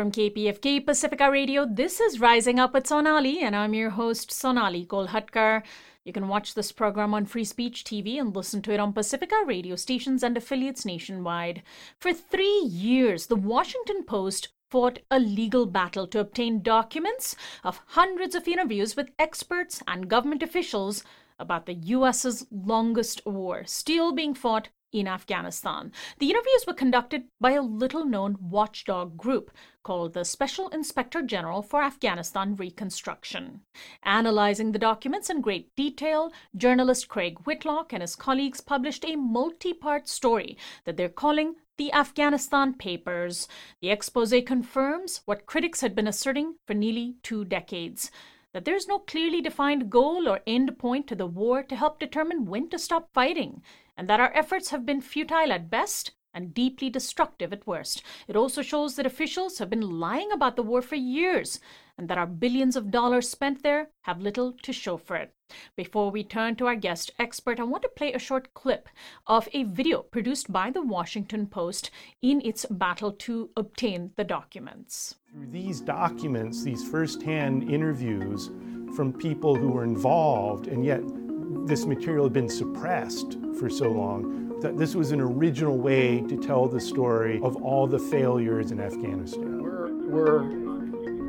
From KPFK Pacifica Radio, this is Rising Up with Sonali, and I'm your host, Sonali Kolhatkar. You can watch this program on Free Speech TV and listen to it on Pacifica radio stations and affiliates nationwide. For three years, the Washington Post fought a legal battle to obtain documents of hundreds of interviews with experts and government officials about the US's longest war, still being fought in Afghanistan. The interviews were conducted by a little known watchdog group called the Special Inspector General for Afghanistan Reconstruction. Analyzing the documents in great detail, journalist Craig Whitlock and his colleagues published a multi part story that they're calling the Afghanistan Papers. The expose confirms what critics had been asserting for nearly two decades that there's no clearly defined goal or end point to the war to help determine when to stop fighting, and that our efforts have been futile at best and deeply destructive at worst. It also shows that officials have been lying about the war for years and that our billions of dollars spent there have little to show for it. Before we turn to our guest expert, I want to play a short clip of a video produced by the Washington Post in its battle to obtain the documents. Through these documents, these firsthand interviews from people who were involved, and yet this material had been suppressed for so long, that this was an original way to tell the story of all the failures in Afghanistan. We're, we're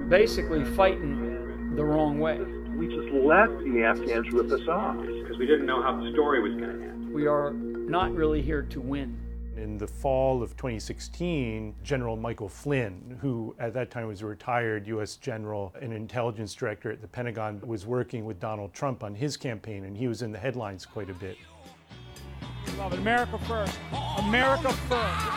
basically fighting the wrong way. We just let the Afghans rip us off. Because we didn't know how the story was going to end. We are not really here to win. In the fall of 2016, General Michael Flynn, who at that time was a retired U.S. general and intelligence director at the Pentagon, was working with Donald Trump on his campaign, and he was in the headlines quite a bit. Love it. America first. America first.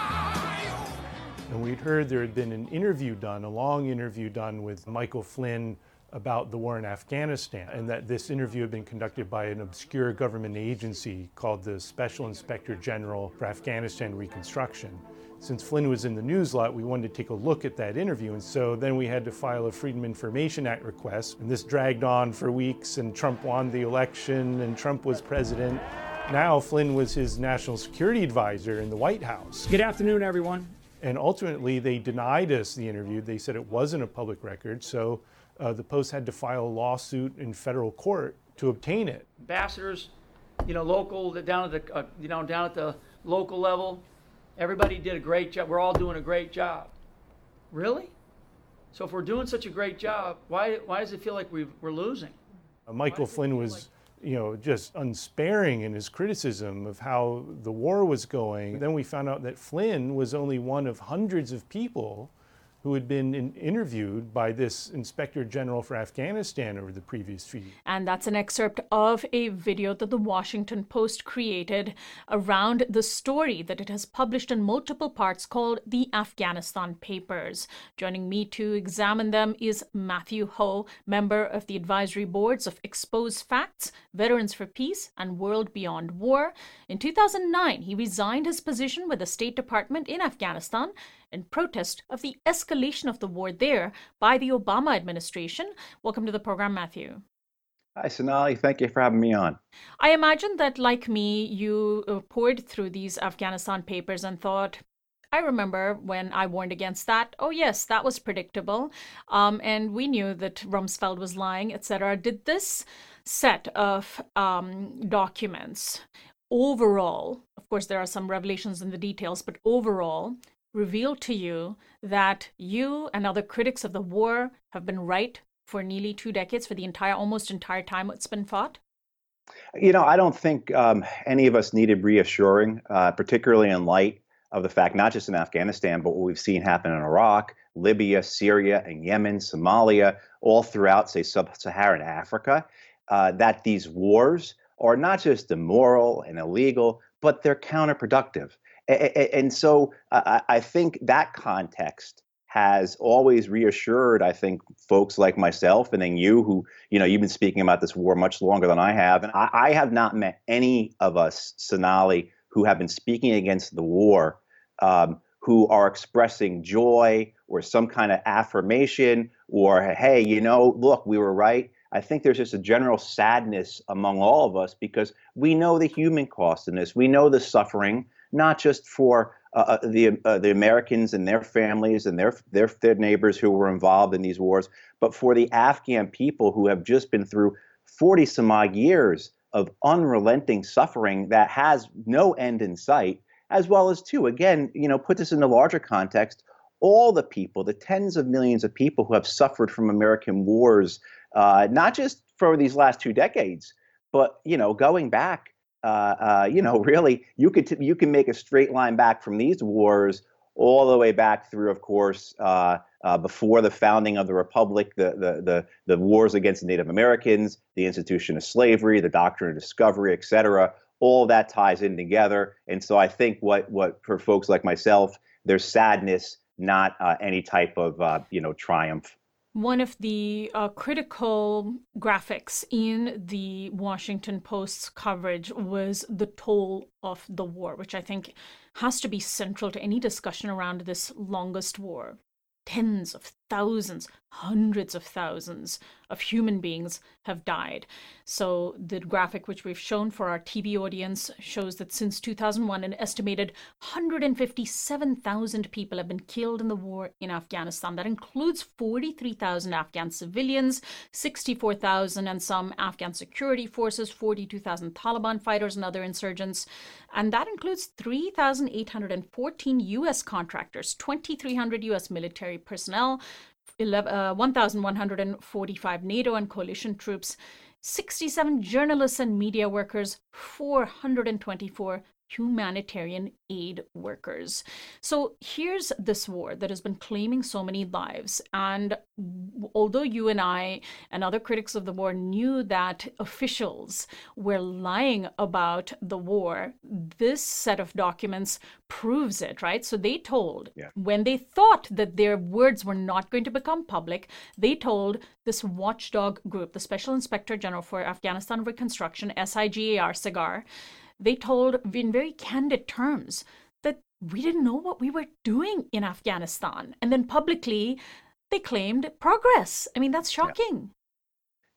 And we'd heard there had been an interview done, a long interview done with Michael Flynn about the war in Afghanistan, and that this interview had been conducted by an obscure government agency called the Special Inspector General for Afghanistan Reconstruction. Since Flynn was in the news lot, we wanted to take a look at that interview, and so then we had to file a Freedom Information Act request, and this dragged on for weeks, and Trump won the election, and Trump was president. Now Flynn was his national security advisor in the White House. Good afternoon, everyone. And ultimately, they denied us the interview. They said it wasn't a public record, so uh, the Post had to file a lawsuit in federal court to obtain it. Ambassadors, you know, local, down at the, uh, you know, down at the local level, everybody did a great job. We're all doing a great job. Really? So if we're doing such a great job, why, why does it feel like we we're losing? Uh, Michael Flynn was, you know, just unsparing in his criticism of how the war was going. Then we found out that Flynn was only one of hundreds of people who had been in, interviewed by this Inspector General for Afghanistan over the previous few years. And that's an excerpt of a video that the Washington Post created around the story that it has published in multiple parts called The Afghanistan Papers. Joining me to examine them is Matthew Hoh, member of the advisory boards of Expose Facts, Veterans for Peace, and World Beyond War. In 2009, he resigned his position with the State Department in Afghanistan in protest of the escalation of the war there by the Obama administration. Welcome to the program, Matthew. Hi, Sonali. Thank you for having me on. I imagine that, like me, you uh, pored through these Afghanistan papers and thought, I remember when I warned against that. Oh, yes, that was predictable. Um, and we knew that Rumsfeld was lying, etc. Did this set of um, documents overall, of course, there are some revelations in the details, but overall, reveal to you that you and other critics of the war have been right for nearly two decades, for the entire, almost entire time it's been fought? You know, I don't think um, any of us needed reassuring, uh, particularly in light of the fact, not just in Afghanistan, but what we've seen happen in Iraq, Libya, Syria, and Yemen, Somalia, all throughout, say, sub Saharan Africa, uh, that these wars are not just immoral and illegal, but they're counterproductive. And so I think that context has always reassured, I think, folks like myself and then you, who, you know, you've been speaking about this war much longer than I have. And I, have not met any of us, Sonali, who have been speaking against the war, um, who are expressing joy or some kind of affirmation or, hey, you know, look, we were right. I think there's just a general sadness among all of us because we know the human cost in this. We know the suffering not just for uh, uh, the uh, the Americans and their families and their, their their neighbors who were involved in these wars, but for the Afghan people who have just been through 40 some odd years of unrelenting suffering that has no end in sight, as well as too again, you know, put this in the larger context. All the people, the tens of millions of people who have suffered from American wars, uh, not just for these last two decades, but you know, going back uh, uh, you know, really, you could t- you can make a straight line back from these wars all the way back through, of course, uh, uh, before the founding of the republic, the, the the the wars against Native Americans, the institution of slavery, the doctrine of discovery, et cetera. All that ties in together, and so I think what what for folks like myself, there's sadness, not any type of you know triumph one of the uh, critical graphics in the Washington Post's coverage was the toll of the war, which I think has to be central to any discussion around this longest war. Tens of thousands, hundreds of thousands of human beings have died. So, the graphic which we've shown for our TV audience shows that since 2001, an estimated 157,000 people have been killed in the war in Afghanistan. That includes 43,000 Afghan civilians, 64,000 and some Afghan security forces, 42,000 Taliban fighters and other insurgents. And that includes 3,814 US contractors, 2,300 US military personnel, 1,145 uh, NATO and coalition troops, 67 journalists and media workers, 424 humanitarian aid workers. So here's this war that has been claiming so many lives. And although you and I and other critics of the war knew that officials were lying about the war, this set of documents proves it, right? So they told, yeah. when they thought that their words were not going to become public, they told this watchdog group, the Special Inspector General for Afghanistan Reconstruction, SIGAR, SIGAR, they told in very candid terms that we didn't know what we were doing in Afghanistan. And then publicly, they claimed progress. I mean, that's shocking.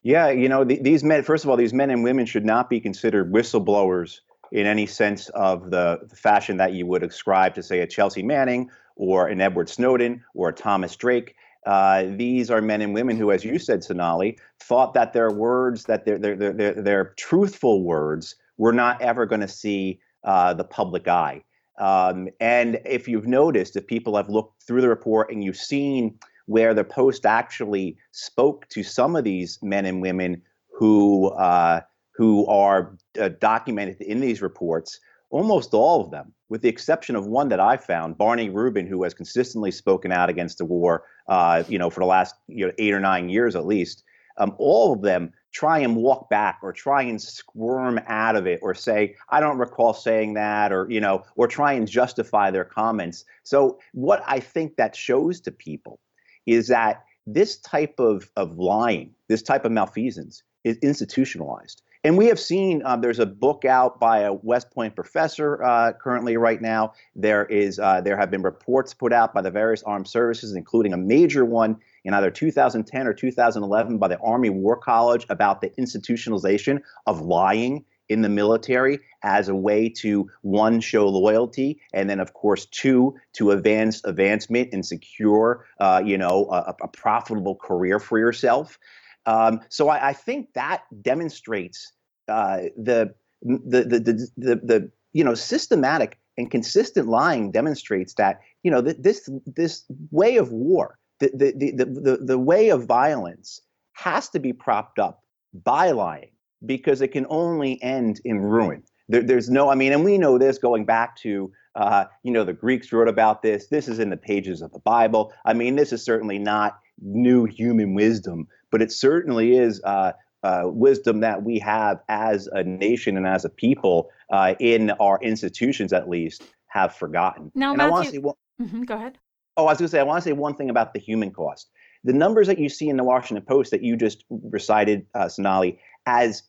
Yeah, yeah you know, th- these men, first of all, these men and women should not be considered whistleblowers in any sense of the, the fashion that you would ascribe to, say, a Chelsea Manning or an Edward Snowden or a Thomas Drake. Uh, these are men and women who, as you said, Sonali, thought that their words, that their their their, their, their truthful words, we're not ever going to see uh, the public eye. Um, and if you've noticed, if people have looked through the report and you've seen where the Post actually spoke to some of these men and women who uh, who are uh, documented in these reports, almost all of them, with the exception of one that I found, Barney Rubin, who has consistently spoken out against the war, uh, you know, for the last you know, eight or nine years at least, um, all of them try and walk back or try and squirm out of it or say i don't recall saying that or you know or try and justify their comments. So what i think that shows to people is that this type of, of lying this type of malfeasance is institutionalized and we have seen um, there's a book out by a West Point professor uh, currently right now. There is uh, there have been reports put out by the various armed services, including a major one in either 2010 or 2011 by the Army War College about the institutionalization of lying in the military as a way to one show loyalty and then of course two to advance advancement and secure uh, you know a, a, profitable career for yourself um, so I, I, think that demonstrates uh, the, the, the the the the you know systematic and consistent lying demonstrates that you know th- this this way of war the, the, the, the, the way of violence has to be propped up by lying because it can only end in ruin. There, there's no, I mean, and we know this going back to, uh, you know, the Greeks wrote about this. This is in the pages of the Bible. I mean, this is certainly not new human wisdom, but it certainly is uh, uh, wisdom that we have as a nation and as a people uh, in our institutions, at least, have forgotten. Now, and Matthew, I want to say, well, mm-hmm, go ahead. Oh, I was going to say, I want to say one thing about the human cost. The numbers that you see in the Washington Post that you just recited, uh, Sonali, as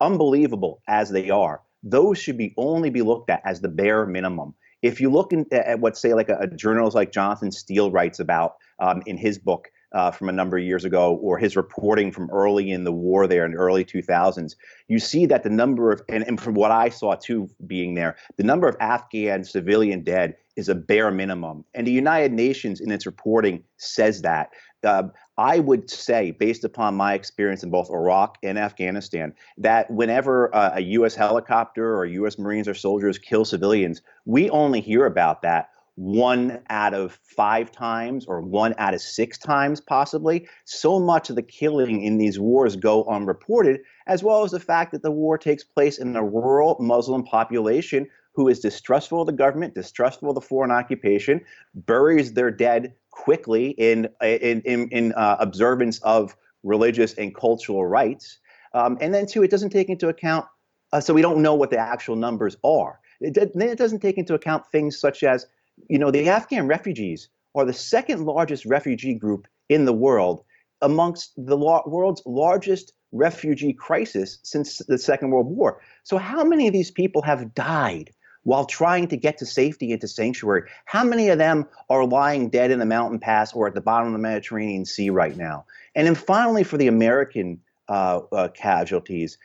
unbelievable as they are, those should be only be looked at as the bare minimum. If you look in, at what, say, like a, a journalist like Jonathan Steele writes about um, in his book, uh, from a number of years ago, or his reporting from early in the war there in the early 2000s, you see that the number of, and, and from what I saw too being there, the number of Afghan civilian dead is a bare minimum. And the United Nations in its reporting says that. Uh, I would say, based upon my experience in both Iraq and Afghanistan, that whenever uh, a U.S. helicopter or U.S. Marines or soldiers kill civilians, we only hear about that one out of five times or one out of six times, possibly. So much of the killing in these wars go unreported, as well as the fact that the war takes place in a rural Muslim population who is distrustful of the government, distrustful of the foreign occupation, buries their dead quickly in in in, in uh, observance of religious and cultural rites, um, and then two, it doesn't take into account. Uh, so we don't know what the actual numbers are. It, it doesn't take into account things such as, you know, the Afghan refugees are the second largest refugee group in the world, amongst the world's largest refugee crisis since the Second World War. So how many of these people have died? while trying to get to safety into sanctuary. How many of them are lying dead in the mountain pass or at the bottom of the Mediterranean Sea right now? And then finally, for the American uh, uh, casualties,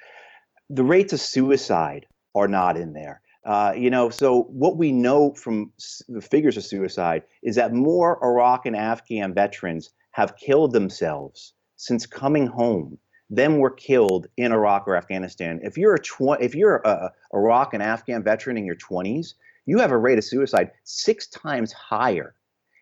the rates of suicide are not in there. Uh, you know, so what we know from the figures of suicide is that more Iraq and Afghan veterans have killed themselves since coming home them were killed in Iraq or Afghanistan. If you're a tw- if you're a Iraq and Afghan veteran in your 20s, you have a rate of suicide six times higher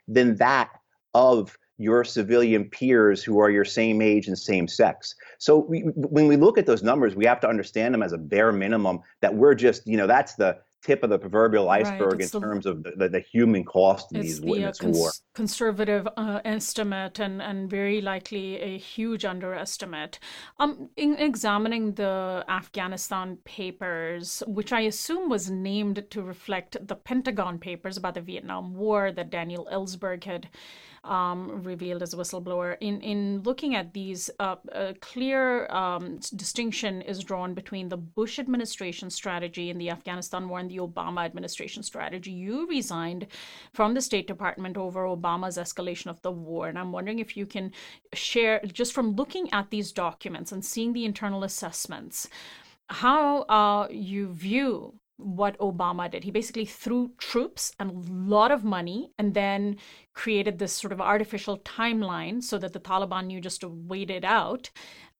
than that of your civilian peers who are your same age and same sex. So we, when we look at those numbers, we have to understand them as a bare minimum that we're just, you know, that's the tip of the proverbial iceberg right, in the, terms of the, the, human cost in these the, uh, cons- war. conservative uh, estimate and, and very likely a huge underestimate. Um, in examining the Afghanistan papers, which I assume was named to reflect the Pentagon papers about the Vietnam War that Daniel Ellsberg had um, revealed as a whistleblower. In in looking at these, uh, a clear um, distinction is drawn between the Bush administration strategy in the Afghanistan war and the Obama administration strategy. You resigned from the State Department over Obama's escalation of the war, and I'm wondering if you can share just from looking at these documents and seeing the internal assessments how uh, you view what Obama did. He basically threw troops and a lot of money and then created this sort of artificial timeline so that the Taliban knew just to wait it out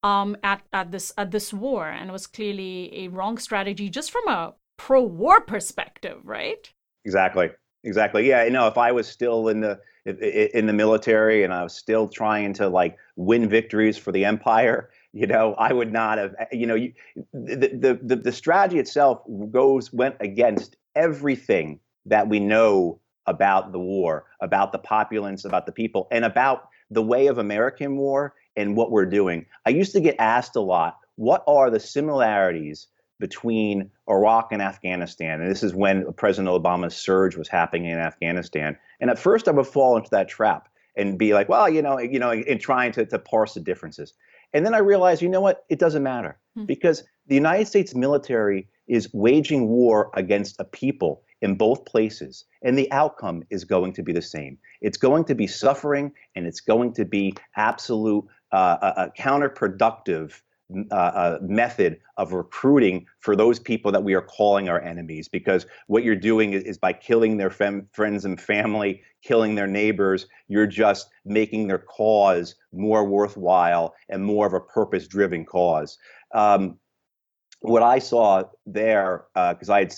um, at, at this at this war. And it was clearly a wrong strategy just from a pro-war perspective, right? Exactly. Exactly. Yeah. You know, if I was still in the in the military and I was still trying to like win victories for the empire, you know, I would not have. Eh, you know, you, the, the the strategy itself goes went against everything that we know about the war, about the populace, about the people, and about the way of American war and what we're doing. I used to get asked a lot, what are the similarities between Iraq and Afghanistan? And this is when President Obama's surge was happening in Afghanistan. And at first I would fall into that trap and be like, well, you know, you know, in trying to, to parse the differences. And then I realized, you know what? It doesn't matter hmm. because the United States military is waging war against a people in both places, and the outcome is going to be the same. It's going to be suffering, and it's going to be absolute uh, uh, uh counterproductive uh, method of recruiting for those people that we are calling our enemies because what you're doing is, is by killing their fem- friends and family killing their neighbors you're just making their cause more worthwhile and more of a purpose driven cause. Um, what i saw there because uh, i had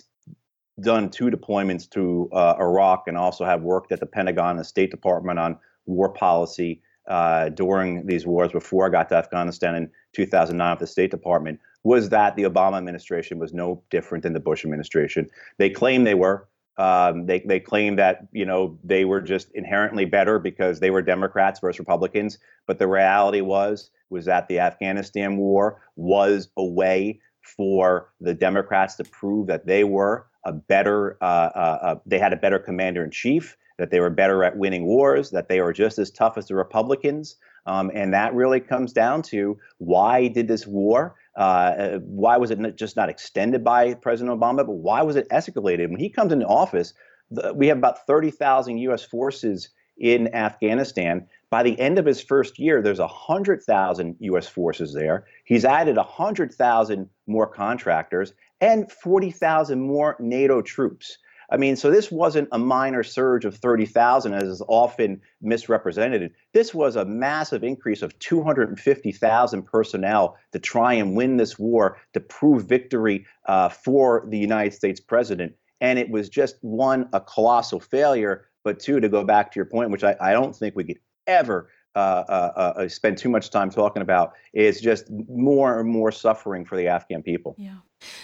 done two deployments to uh, iraq and also have worked at the pentagon and the state department on war policy uh, during these wars before I got to Afghanistan in 2009 with the State Department was that the Obama administration was no different than the Bush administration. They claim they were. Um, they they claim that you know they were just inherently better because they were Democrats versus Republicans. But the reality was was that the Afghanistan war was a way for the Democrats to prove that they were a better, uh, uh, uh, they had a better commander in chief, that they were better at winning wars, that they were just as tough as the Republicans. Um, and that really comes down to why did this war? Uh, uh why was it just not extended by President Obama? But why was it escalated? When he comes into office, the, we have about 30,000 U.S. forces in Afghanistan. By the end of his first year, there's 100,000 U.S. forces there. He's added 100,000 more contractors and 40,000 more NATO troops. I mean, so this wasn't a minor surge of 30,000 as is often misrepresented. This was a massive increase of 250,000 personnel to try and win this war, to prove victory uh, for the United States president. And it was just one, a colossal failure, but two, to go back to your point, which I, I don't think we could ever uh, uh, uh, spend too much time talking about, is just more and more suffering for the Afghan people. Yeah.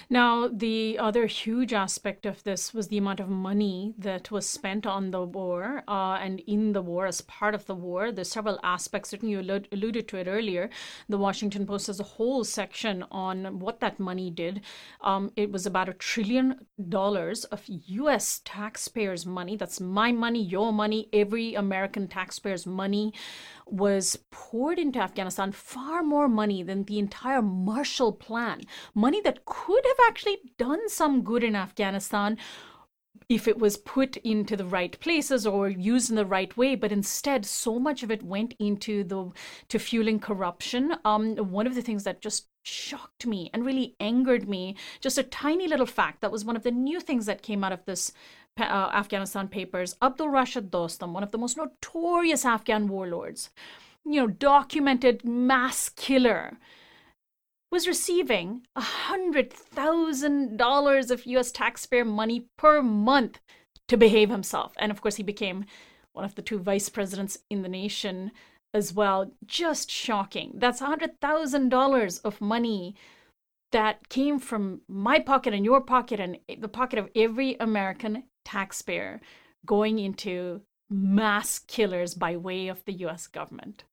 Now, the other huge aspect of this was the amount of money that was spent on the war uh, and in the war as part of the war. There's several aspects, certainly you alluded to it earlier. The Washington Post has a whole section on what that money did. Um, it was about a trillion dollars of US taxpayers' money. That's my money, your money, every American taxpayer's money was poured into Afghanistan far more money than the entire Marshall Plan. Money that could have actually done some good in Afghanistan if it was put into the right places or used in the right way but instead so much of it went into the to fueling corruption. Um one of the things that just shocked me and really angered me just a tiny little fact that was one of the new things that came out of this uh, Afghanistan papers, Abdul Rashid Dostum, one of the most notorious Afghan warlords, you know, documented mass killer, was receiving $100,000 of US taxpayer money per month to behave himself. And of course, he became one of the two vice presidents in the nation as well. Just shocking. That's $100,000 of money that came from my pocket and your pocket and the pocket of every American taxpayer going into mass killers by way of the U.S. government.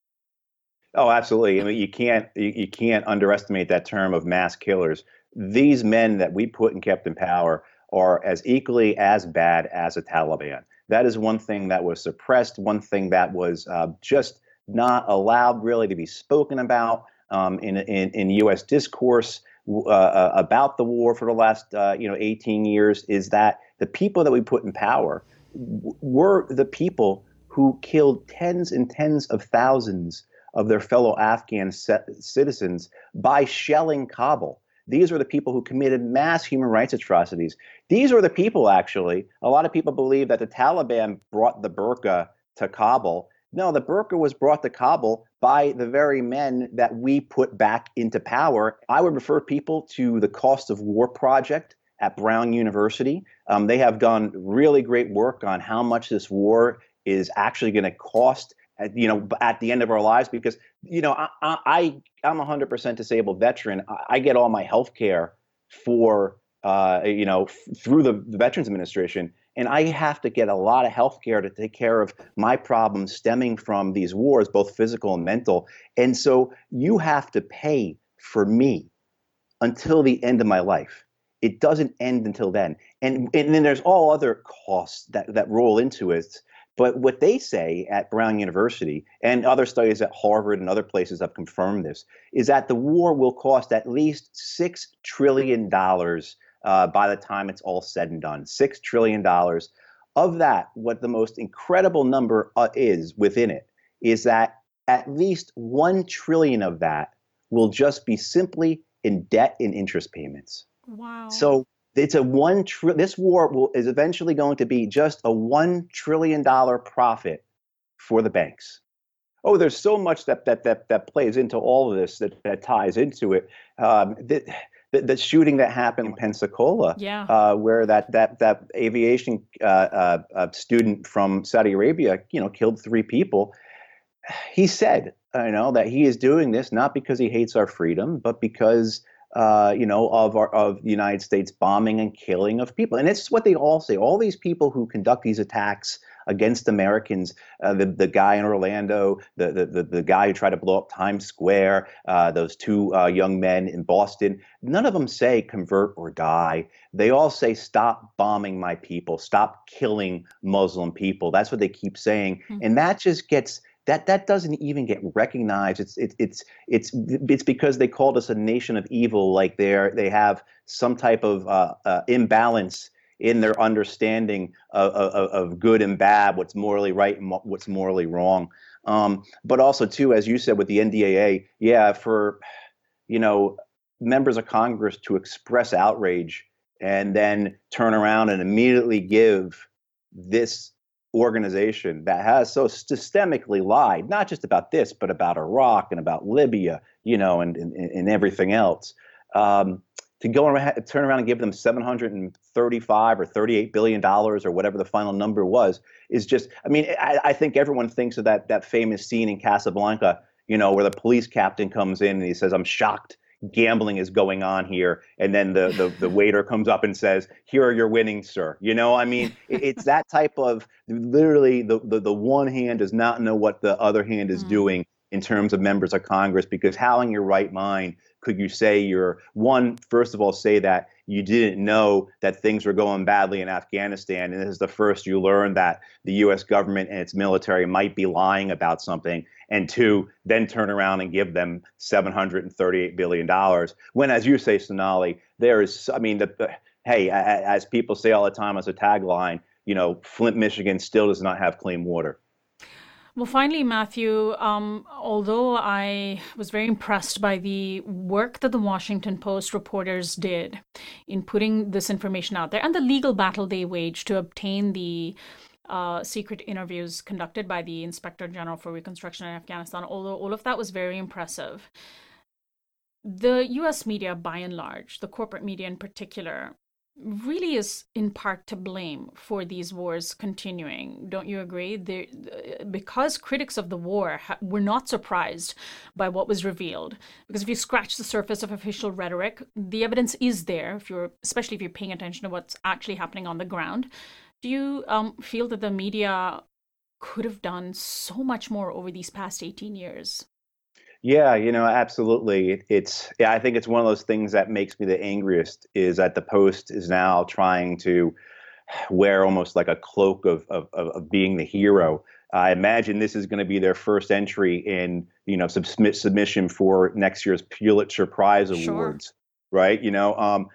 Oh, absolutely. I mean, you can't you, you can't underestimate that term of mass killers. These men that we put and kept in power are as equally as bad as the Taliban. That is one thing that was suppressed. One thing that was uh, just not allowed really to be spoken about um, in, in in U.S. discourse uh, uh, about the war for the last uh, you know 18 years. Is that the people that we put in power were the people who killed tens and tens of thousands of their fellow Afghan citizens by shelling Kabul. These are the people who committed mass human rights atrocities. These are the people, actually. A lot of people believe that the Taliban brought the burqa to Kabul. No, the burqa was brought to Kabul by the very men that we put back into power. I would refer people to the Cost of War Project at Brown University. Um, they have done really great work on how much this war is actually going to cost. At, you know, at the end of our lives, because you know, I, I I'm a hundred percent disabled veteran. I, I, get all my health care for uh, you know f- through the, the Veterans Administration, and I have to get a lot of health care to take care of my problems stemming from these wars, both physical and mental. And so you have to pay for me until the end of my life it doesn't end until then. And, and then there's all other costs that, that roll into it. But what they say at Brown University and other studies at Harvard and other places have confirmed this is that the war will cost at least $6 trillion uh, by the time it's all said and done. $6 trillion. Of that, what the most incredible number uh, is within it is that at least 1 trillion of that will just be simply in debt and interest payments. Wow. So it's a one. Tri- this war will, is eventually going to be just a one trillion dollar profit for the banks. Oh, there's so much that that that that plays into all of this that that ties into it. Um, the, the, the, shooting that happened in Pensacola, yeah. uh, where that that that aviation uh, uh, uh student from Saudi Arabia, you know, killed three people. He said, you know, that he is doing this not because he hates our freedom, but because uh, you know, of our, of the United States bombing and killing of people. And it's what they all say. All these people who conduct these attacks against Americans, uh, the, the guy in Orlando, the, the, the, the, guy who tried to blow up Times Square, uh, those two uh, young men in Boston, none of them say convert or die. They all say stop bombing my people, stop killing Muslim people. That's what they keep saying. Mm-hmm. And that just gets that that doesn't even get recognized. It's it's it's it's it's because they called us a nation of evil. Like they're they have some type of uh, uh, imbalance in their understanding of, of, of, good and bad, what's morally right and what's morally wrong. Um, but also, too, as you said with the NDAA, yeah, for you know members of Congress to express outrage and then turn around and immediately give this organization that has so systemically lied, not just about this, but about Iraq and about Libya, you know, and, and, and everything else. Um, to go around, turn around and give them 735 or 38 billion dollars or whatever the final number was is just. I mean, I, I think everyone thinks of that that famous scene in Casablanca, you know, where the police captain comes in and he says, "I'm shocked gambling is going on here. And then the, the the waiter comes up and says here are your winnings sir. You know i mean it's that type of literally the, the the one hand does not know what the other hand is mm. doing in terms of members of congress because how in your right mind could you say you're one first of all say that you didn't know that things were going badly in Afghanistan and this is the first you learn that the US government and its military might be lying about something and two then turn around and give them 738 billion dollars when as you say Sonali there is I mean the, the hey as people say all the time as a tagline you know Flint Michigan still does not have clean water well, finally, Matthew, um, although I was very impressed by the work that the Washington Post reporters did in putting this information out there and the legal battle they waged to obtain the uh, secret interviews conducted by the Inspector General for Reconstruction in Afghanistan, although all of that was very impressive, the US media, by and large, the corporate media in particular, really is in part to blame for these wars continuing. Don't you agree? because critics of the war ha- were not surprised by what was revealed, because if you scratch the surface of official rhetoric, the evidence is there. If you're, especially if you're paying attention to what's actually happening on the ground, do you um, feel that the media could have done so much more over these past 18 years? Yeah, you know, absolutely. It, it's yeah, I think it's one of those things that makes me the angriest is that the Post is now trying to wear almost like a cloak of of, of being the hero. I imagine this is going to be their first entry in you know submit submission for next year's Pulitzer Prize awards, right? You know, um,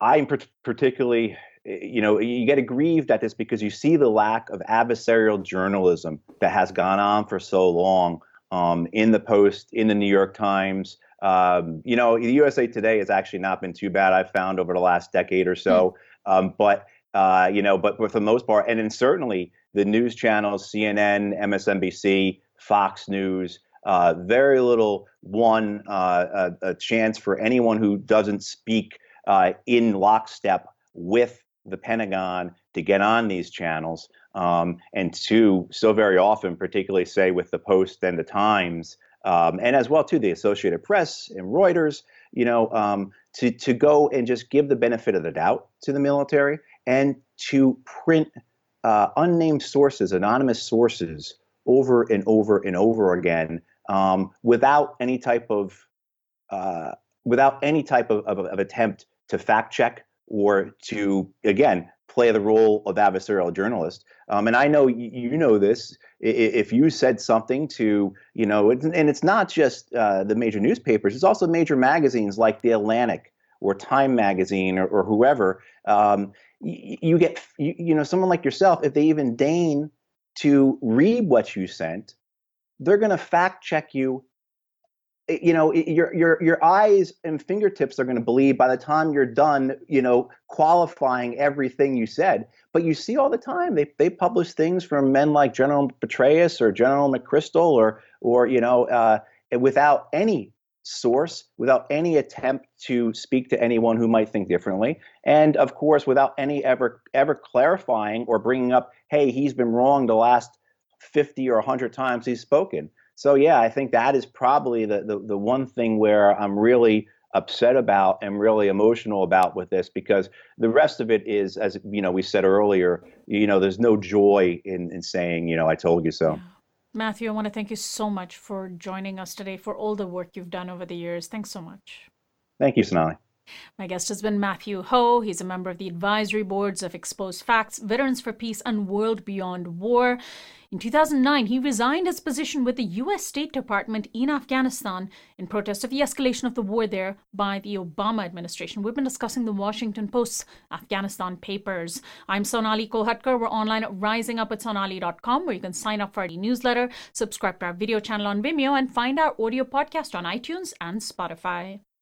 I'm particularly you know you get aggrieved at this because you see the lack of adversarial journalism that has gone on for so long um, in the Post, in the New York Times. Um, you know, the USA Today has actually not been too bad. I've found over the last decade or so, mm. um, but uh, you know, but, but for the most part, and then certainly the news channels, CNN, MSNBC, Fox News, uh, very little one uh, a, a, chance for anyone who doesn't speak uh, in lockstep with the Pentagon to get on these channels. Um, and two, so very often, particularly say with the Post and the Times, um, and as well too the Associated Press and Reuters, you know, um, to to go and just give the benefit of the doubt to the military and to print uh, unnamed sources, anonymous sources, over and over and over again um, without any type of uh, without any type of, of, of attempt to fact check or to again play the role of adversarial journalist. Um, and I know you, know this. If you said something to, you know, and it's not just uh, the major newspapers, it's also major magazines like The Atlantic or Time Magazine or, or whoever. Um, you, get, you know, someone like yourself, if they even deign to read what you sent, they're going to fact check you you know your your your eyes and fingertips are going to bleed by the time you're done you know qualifying everything you said. But you see all the time they they publish things from men like general petraeus or general mcchrystal or or you know uh, without any source without any attempt to speak to anyone who might think differently. And of course without any ever ever clarifying or bringing up hey he's been wrong the last 50 or 100 times he's spoken so yeah, I think that is probably the, the, the one thing where I'm really upset about and really emotional about with this because the rest of it is as you know we said earlier you know there's no joy in, in saying you know i told you so yeah. matthew i want to thank you so much for joining us today for all the work you've done over the years thanks so much thank you sonali My guest has been Matthew Hoh. He's a member of the advisory boards of Exposed Facts, Veterans for Peace, and World Beyond War. In 2009, he resigned his position with the U.S. State Department in Afghanistan in protest of the escalation of the war there by the Obama administration. We've been discussing the Washington Post's Afghanistan papers. I'm Sonali Kolhatkar. We're online at risingup@sonali.com, where you can sign up for our newsletter, subscribe to our video channel on Vimeo, and find our audio podcast on iTunes and Spotify.